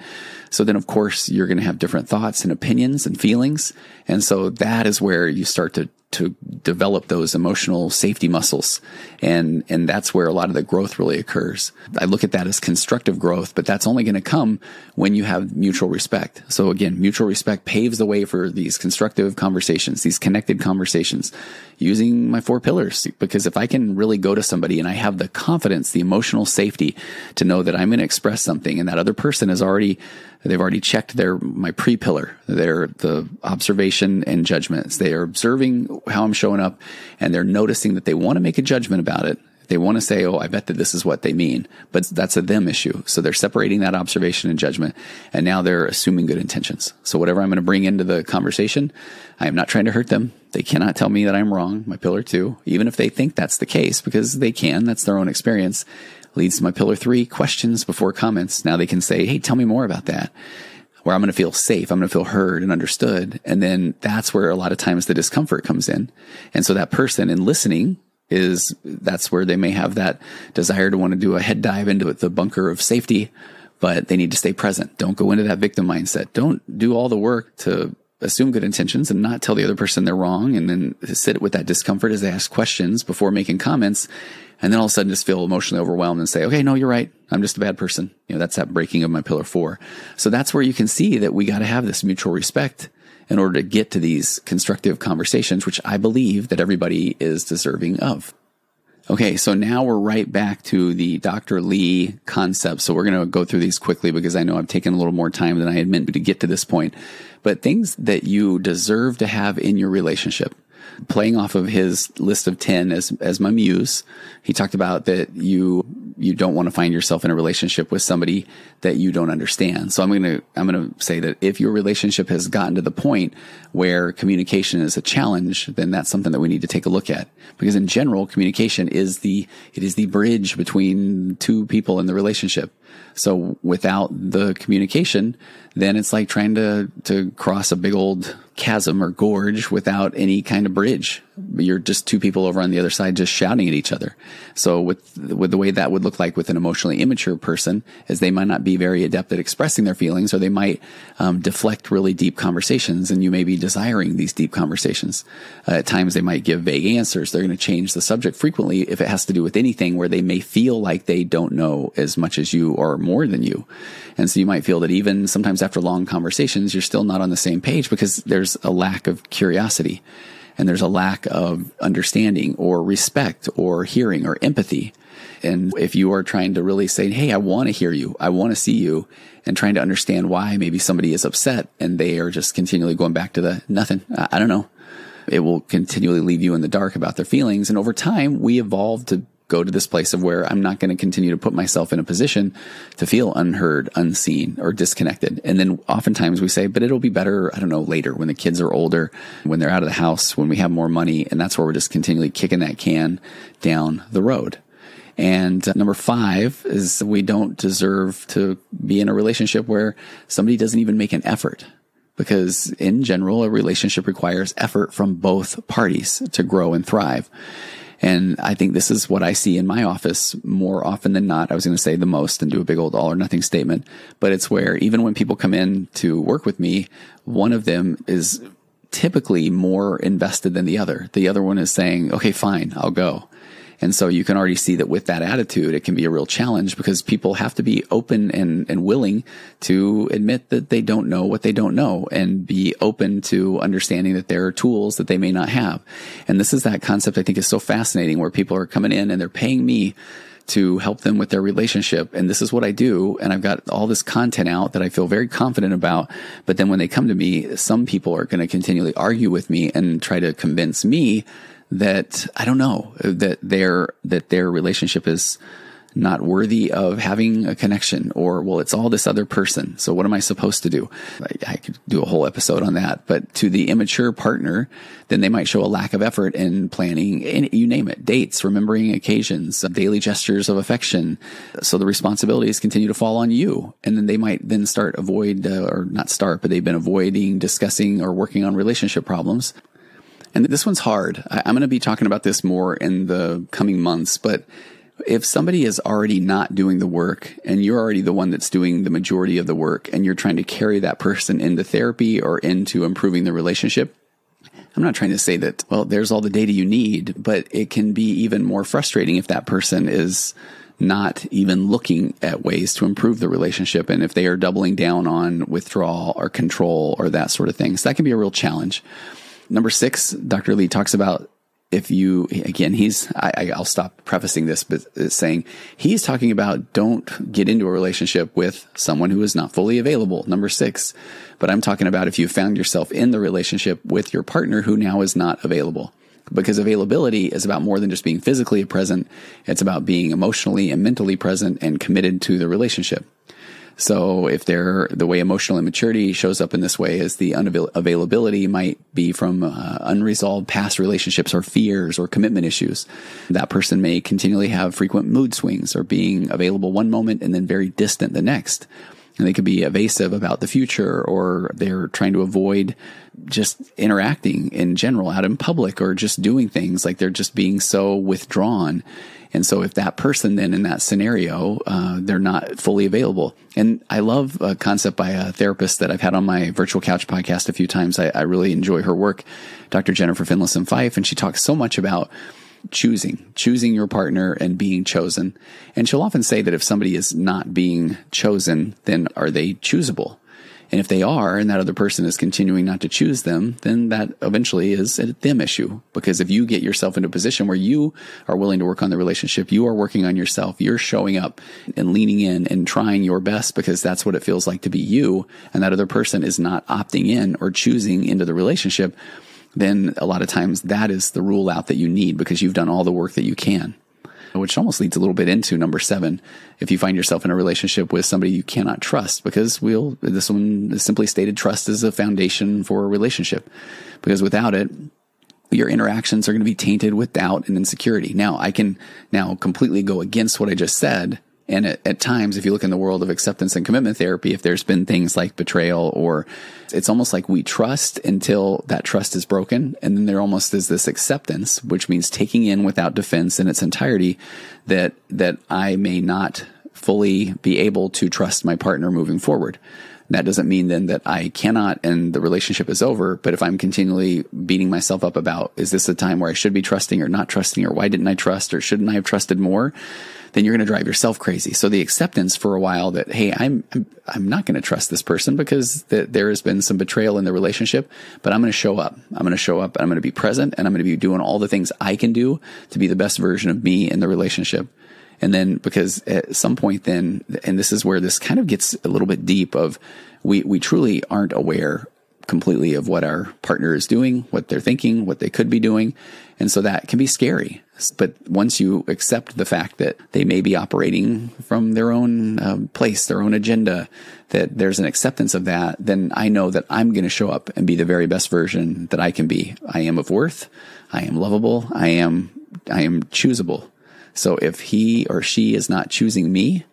So then, of course, you're going to have different thoughts and opinions and feelings. And so that is where you start to to develop those emotional safety muscles. And, and that's where a lot of the growth really occurs. I look at that as constructive growth, but that's only going to come when you have mutual respect. So again, mutual respect paves the way for these constructive conversations, these connected conversations using my four pillars. Because if I can really go to somebody and I have the confidence, the emotional safety to know that I'm going to express something and that other person has already They've already checked their my pre pillar, their the observation and judgments. They are observing how I'm showing up, and they're noticing that they want to make a judgment about it. They want to say, "Oh, I bet that this is what they mean," but that's a them issue. So they're separating that observation and judgment, and now they're assuming good intentions. So whatever I'm going to bring into the conversation, I am not trying to hurt them. They cannot tell me that I'm wrong. My pillar two, even if they think that's the case, because they can. That's their own experience leads to my pillar three questions before comments. Now they can say, Hey, tell me more about that. Where I'm going to feel safe. I'm going to feel heard and understood. And then that's where a lot of times the discomfort comes in. And so that person in listening is that's where they may have that desire to want to do a head dive into the bunker of safety, but they need to stay present. Don't go into that victim mindset. Don't do all the work to assume good intentions and not tell the other person they're wrong and then sit with that discomfort as they ask questions before making comments and then all of a sudden just feel emotionally overwhelmed and say, okay, no, you're right. I'm just a bad person. You know, that's that breaking of my pillar four. So that's where you can see that we got to have this mutual respect in order to get to these constructive conversations, which I believe that everybody is deserving of. Okay, so now we're right back to the Dr. Lee concept. So we're going to go through these quickly because I know I've taken a little more time than I had meant to get to this point. But things that you deserve to have in your relationship playing off of his list of 10 as, as my muse, he talked about that you, you don't want to find yourself in a relationship with somebody that you don't understand. So I'm going to, I'm going to say that if your relationship has gotten to the point where communication is a challenge, then that's something that we need to take a look at. Because in general, communication is the, it is the bridge between two people in the relationship. So without the communication, then it's like trying to, to cross a big old chasm or gorge without any kind of bridge. You're just two people over on the other side just shouting at each other. So with, with the way that would look like with an emotionally immature person is they might not be very adept at expressing their feelings or they might um, deflect really deep conversations and you may be desiring these deep conversations. Uh, at times they might give vague answers. They're going to change the subject frequently if it has to do with anything where they may feel like they don't know as much as you or more than you. And so you might feel that even sometimes after long conversations, you're still not on the same page because there's a lack of curiosity and there's a lack of understanding or respect or hearing or empathy. And if you are trying to really say, Hey, I want to hear you. I want to see you and trying to understand why maybe somebody is upset and they are just continually going back to the nothing. I don't know. It will continually leave you in the dark about their feelings. And over time, we evolve to go to this place of where I'm not going to continue to put myself in a position to feel unheard, unseen, or disconnected. And then oftentimes we say, but it'll be better, I don't know, later when the kids are older, when they're out of the house, when we have more money. And that's where we're just continually kicking that can down the road. And uh, number five is we don't deserve to be in a relationship where somebody doesn't even make an effort. Because in general, a relationship requires effort from both parties to grow and thrive. And I think this is what I see in my office more often than not. I was going to say the most and do a big old all or nothing statement, but it's where even when people come in to work with me, one of them is typically more invested than the other. The other one is saying, okay, fine, I'll go. And so you can already see that with that attitude, it can be a real challenge because people have to be open and, and willing to admit that they don't know what they don't know and be open to understanding that there are tools that they may not have. And this is that concept I think is so fascinating where people are coming in and they're paying me to help them with their relationship. And this is what I do. And I've got all this content out that I feel very confident about. But then when they come to me, some people are going to continually argue with me and try to convince me that I don't know that their that their relationship is not worthy of having a connection or well it's all this other person so what am i supposed to do? I, I, could do a whole episode on that but to the immature partner then they might show a lack of effort in planning and you name it dates remembering occasions daily gestures of affection. So the responsibilities continue to fall on you and then they might then start avoid uh, or not start but they've been avoiding discussing or working on relationship problems and this one's hard. I, I'm going to be talking about this more in the coming months, but if somebody is already not doing the work and you're already the one that's doing the majority of the work and you're trying to carry that person into therapy or into improving the relationship, I'm not trying to say that, well, there's all the data you need, but it can be even more frustrating if that person is not even looking at ways to improve the relationship. And if they are doubling down on withdrawal or control or that sort of thing. So that can be a real challenge. Number six, Dr. Lee talks about if you, again, he's, I, will stop prefacing this, but uh, saying he's talking about don't get into a relationship with someone who is not fully available. Number six. But I'm talking about if you found yourself in the relationship with your partner who now is not available. Because availability is about more than just being physically present. It's about being emotionally and mentally present and committed to the relationship. So if they're the way emotional immaturity shows up in this way is the unavailability might be from uh, unresolved past relationships or fears or commitment issues. That person may continually have frequent mood swings or being available one moment and then very distant the next. And they could be evasive about the future or they're trying to avoid just interacting in general out in public or just doing things like they're just being so withdrawn and so if that person then in that scenario, uh, they're not fully available. And I love a concept by a therapist that I've had on my virtual couch podcast a few times. I, I really enjoy her work, Dr. Jennifer Finlayson Fife. And she talks so much about choosing, choosing your partner and being chosen. And she'll often say that if somebody is not being chosen, then are they choosable? And if they are, and that other person is continuing not to choose them, then that eventually is a them issue. Because if you get yourself into a position where you are willing to work on the relationship, you are working on yourself, you're showing up and leaning in and trying your best because that's what it feels like to be you. And that other person is not opting in or choosing into the relationship, then a lot of times that is the rule out that you need because you've done all the work that you can which almost leads a little bit into number seven. If you find yourself in a relationship with somebody you cannot trust, because we'll, this one simply stated trust is a foundation for a relationship. Because without it, your interactions are going to be tainted with doubt and insecurity. Now, I can now completely go against what I just said and at, at, times, if you look in the world of acceptance and commitment therapy, if there's been things like betrayal or it's almost like we trust until that trust is broken. And then there almost is this acceptance, which means taking in without defense in its entirety that, that I may not fully be able to trust my partner moving forward. That doesn't mean then that I cannot and the relationship is over. But if I'm continually beating myself up about, is this a time where I should be trusting or not trusting or why didn't I trust or shouldn't I have trusted more? Then you're going to drive yourself crazy. So the acceptance for a while that, hey, I'm, I'm, not going to trust this person because th- there has been some betrayal in the relationship, but I'm going to show up. I'm going to show up and I'm going to be present and I'm going to be doing all the things I can do to be the best version of me in the relationship. And then because at some point then, and this is where this kind of gets a little bit deep of we, we truly aren't aware completely of what our partner is doing, what they're thinking, what they could be doing. And so that can be scary. But once you accept the fact that they may be operating from their own uh, place, their own agenda, that there's an acceptance of that, then I know that I'm going to show up and be the very best version that I can be. I am of worth. I am lovable. I am, I am choosable. So if he or she is not choosing me,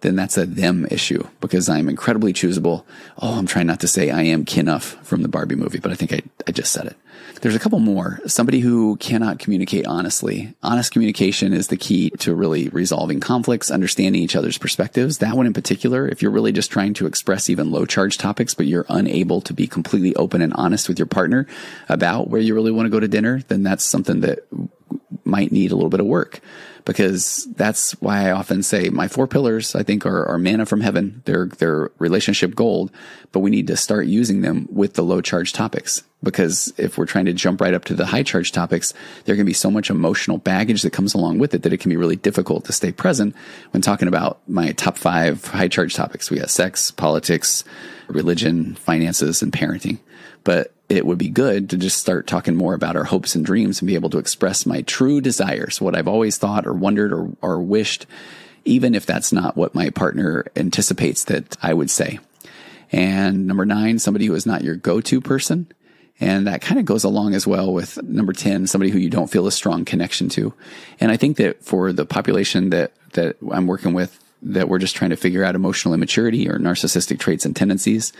then that's a them issue because I'm incredibly choosable. Oh, I'm trying not to say I am Kenough from the Barbie movie, but I think I, I just said it. There's a couple more. Somebody who cannot communicate honestly. Honest communication is the key to really resolving conflicts, understanding each other's perspectives. That one in particular, if you're really just trying to express even low charge topics, but you're unable to be completely open and honest with your partner about where you really want to go to dinner, then that's something that might need a little bit of work because that's why I often say my four pillars I think are, are manna from heaven. They're they're relationship gold, but we need to start using them with the low charge topics because if we're trying to jump right up to the high charge topics, there can be so much emotional baggage that comes along with it that it can be really difficult to stay present when talking about my top five high charge topics. We got sex, politics, religion, finances, and parenting. But it would be good to just start talking more about our hopes and dreams and be able to express my true desires, what I've always thought or wondered or, or wished, even if that's not what my partner anticipates that I would say. And number nine, somebody who is not your go-to person. And that kind of goes along as well with number 10, somebody who you don't feel a strong connection to. And I think that for the population that, that I'm working with, that we're just trying to figure out emotional immaturity or narcissistic traits and tendencies,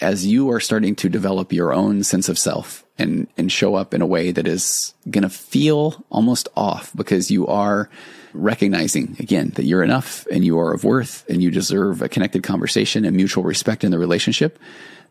as you are starting to develop your own sense of self and, and show up in a way that is going to feel almost off because you are recognizing again that you're enough and you are of worth and you deserve a connected conversation and mutual respect in the relationship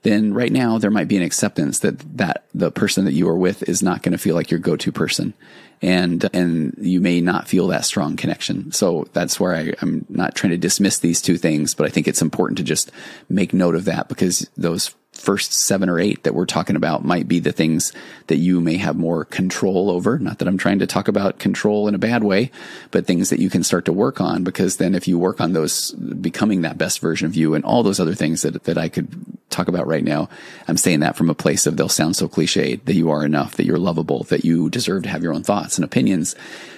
then right now there might be an acceptance that that the person that you are with is not going to feel like your go-to person and and you may not feel that strong connection. So that's where I, I'm not trying to dismiss these two things, but I think it's important to just make note of that because those first seven or eight that we're talking about might be the things that you may have more control over. Not that I'm trying to talk about control in a bad way, but things that you can start to work on because then if you work on those becoming that best version of you and all those other things that, that I could talk about right now, I'm saying that from a place of they'll sound so cliched that you are enough, that you're lovable, that you deserve to have your own thoughts and opinions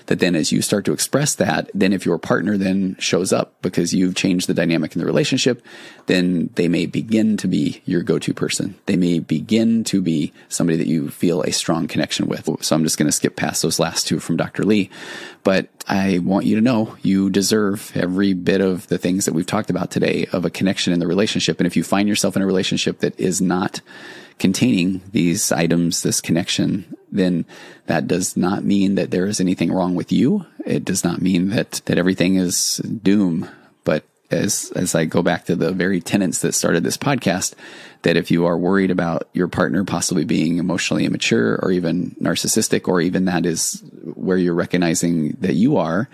that then as you start to express that, then if your partner then shows up because you've changed the dynamic in the relationship, then they may begin to be your go-to person. They may begin to be somebody that you feel a strong connection with. So I'm just going to skip past those last two from Dr. Lee, but I want you to know you deserve every bit of the things that we've talked about today of a connection in the relationship. And if you find yourself in a relationship that is not containing these items, this connection, then that does not mean that there is anything wrong with you. It does not mean that, that everything is doom. As, as I go back to the very tenets that started this podcast, that if you are worried about your partner possibly being emotionally immature or even narcissistic, or even that is where you're recognizing that you are,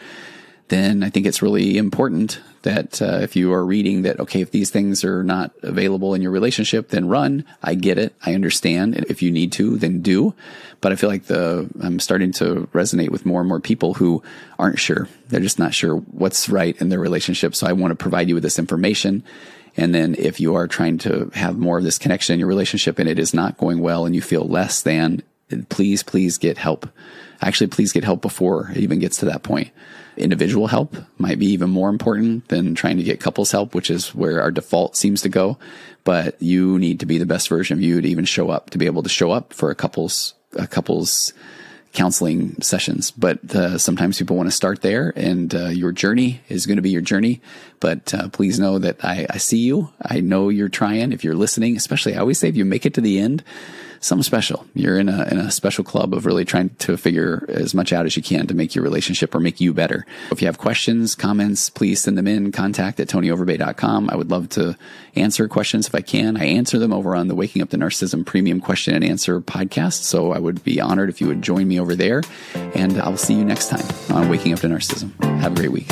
then I think it's really important that uh, if you are reading that, okay, if these things are not available in your relationship, then run. I get it. I understand. If you need to, then do. But I feel like the, I'm starting to resonate with more and more people who aren't sure. They're just not sure what's right in their relationship. So I want to provide you with this information. And then if you are trying to have more of this connection in your relationship and it is not going well and you feel less than, please, please get help. Actually, please get help before it even gets to that point individual help might be even more important than trying to get couples help, which is where our default seems to go. But you need to be the best version of you to even show up, to be able to show up for a couple's, a couple's counseling sessions. But uh, sometimes people want to start there, and uh, your journey is going to be your journey. But uh, please know that I, I see you. I know you're trying. If you're listening, especially, I always say if you make it to the end, something special. You're in a, in a special club of really trying to figure as much out as you can to make your relationship or make you better. If you have questions, comments, please send them in contact at tonyoverbay.com. I would love to answer questions if I can. I answer them over on the Waking Up to Narcissism Premium Question and Answer podcast. So I would be honored if you would join me over there and I'll see you next time on Waking Up to Narcissism. Have a great week.